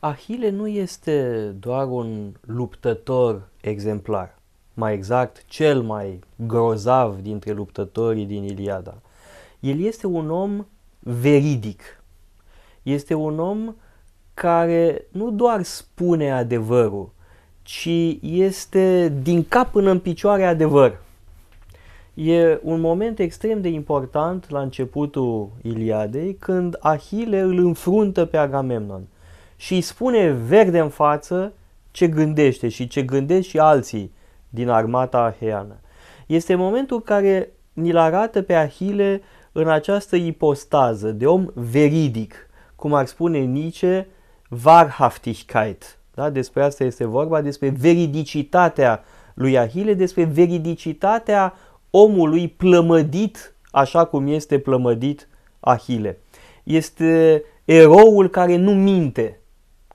Ahile nu este doar un luptător exemplar, mai exact cel mai grozav dintre luptătorii din Iliada. El este un om veridic. Este un om care nu doar spune adevărul, ci este din cap până în picioare adevăr. E un moment extrem de important la începutul Iliadei când Ahile îl înfruntă pe Agamemnon și îi spune verde în față ce gândește și ce gândesc și alții din armata aheană. Este momentul care ni-l arată pe Ahile în această ipostază de om veridic, cum ar spune Nietzsche, Wahrhaftigkeit. Da? Despre asta este vorba, despre veridicitatea lui Ahile, despre veridicitatea omului plămădit așa cum este plămădit Ahile. Este eroul care nu minte,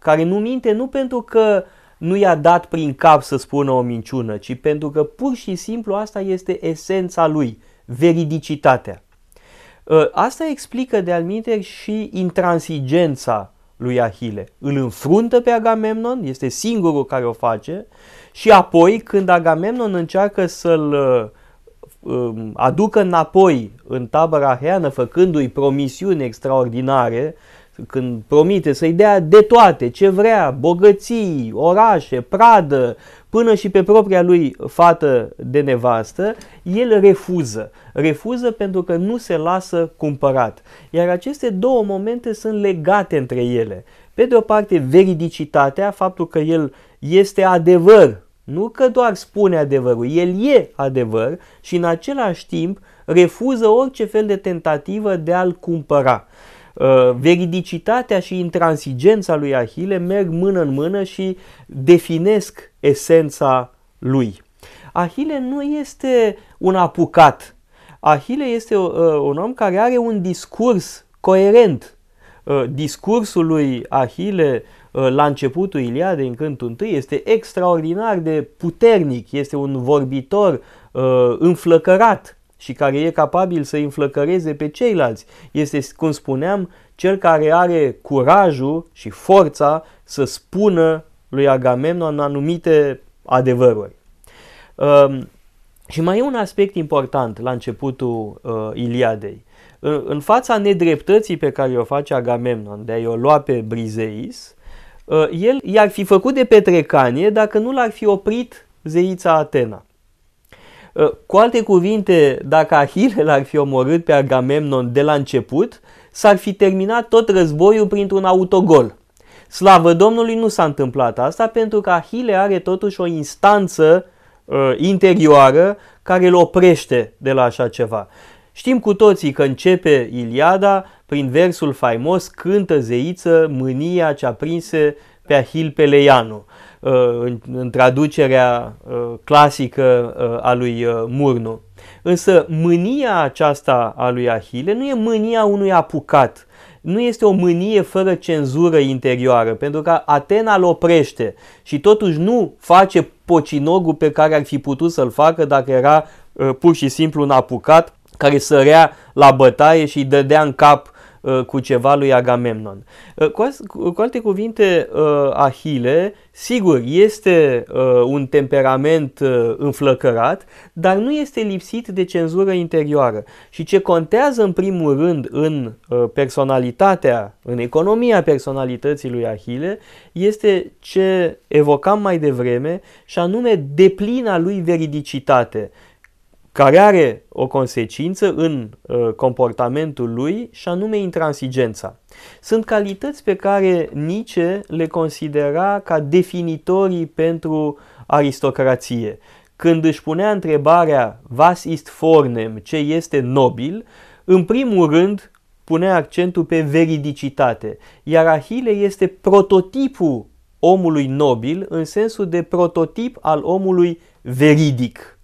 care nu minte nu pentru că nu i-a dat prin cap să spună o minciună, ci pentru că pur și simplu asta este esența lui, veridicitatea. Ă, asta explică de alminte și intransigența lui Ahile. Îl înfruntă pe Agamemnon, este singurul care o face, și apoi când Agamemnon încearcă să-l ă, ă, aducă înapoi în tabăra aheană, făcându-i promisiuni extraordinare, când promite să-i dea de toate, ce vrea, bogății, orașe, pradă, până și pe propria lui fată de nevastă, el refuză. Refuză pentru că nu se lasă cumpărat. Iar aceste două momente sunt legate între ele. Pe de o parte, veridicitatea, faptul că el este adevăr, nu că doar spune adevărul, el e adevăr și în același timp refuză orice fel de tentativă de a-l cumpăra. Uh, veridicitatea și intransigența lui Ahile merg mână în mână și definesc esența lui. Ahile nu este un apucat. Ahile este uh, un om care are un discurs coerent. Uh, discursul lui Ahile la începutul Iliadei, în cântul 1, este extraordinar de puternic, este un vorbitor înflăcărat, și care e capabil să înflăcăreze pe ceilalți. Este, cum spuneam, cel care are curajul și forța să spună lui Agamemnon anumite adevăruri. Um, și mai e un aspect important la începutul uh, Iliadei. În, în fața nedreptății pe care o face Agamemnon de a-i o lua pe Brizeis, uh, el i-ar fi făcut de petrecanie dacă nu l-ar fi oprit zeița Atena. Uh, cu alte cuvinte, dacă Ahile l-ar fi omorât pe Agamemnon de la început, s-ar fi terminat tot războiul printr-un autogol. Slavă Domnului nu s-a întâmplat asta pentru că Ahile are totuși o instanță uh, interioară care îl oprește de la așa ceva. Știm cu toții că începe Iliada prin versul faimos cântă zeiță mânia ce-a prinse pe Ahil Peleianu. Uh, în, în traducerea uh, clasică uh, a lui Murnu. Însă mânia aceasta a lui Ahile nu e mânia unui apucat, nu este o mânie fără cenzură interioară, pentru că Atena îl oprește și totuși nu face pocinogul pe care ar fi putut să-l facă dacă era uh, pur și simplu un apucat care sărea la bătaie și îi dădea în cap Uh, cu ceva lui Agamemnon. Uh, cu, alte cuvinte, uh, Ahile, sigur, este un temperament înflăcărat, dar nu este lipsit de cenzură interioară. Și ce contează în primul rând în personalitatea, în economia personalității lui Ahile, este ce evocam mai devreme, și anume deplina lui veridicitate care are o consecință în uh, comportamentul lui și anume intransigența. Sunt calități pe care Nietzsche le considera ca definitorii pentru aristocrație. Când își punea întrebarea was ist vornem, ce este nobil, în primul rând punea accentul pe veridicitate, iar Ahile este prototipul omului nobil în sensul de prototip al omului veridic.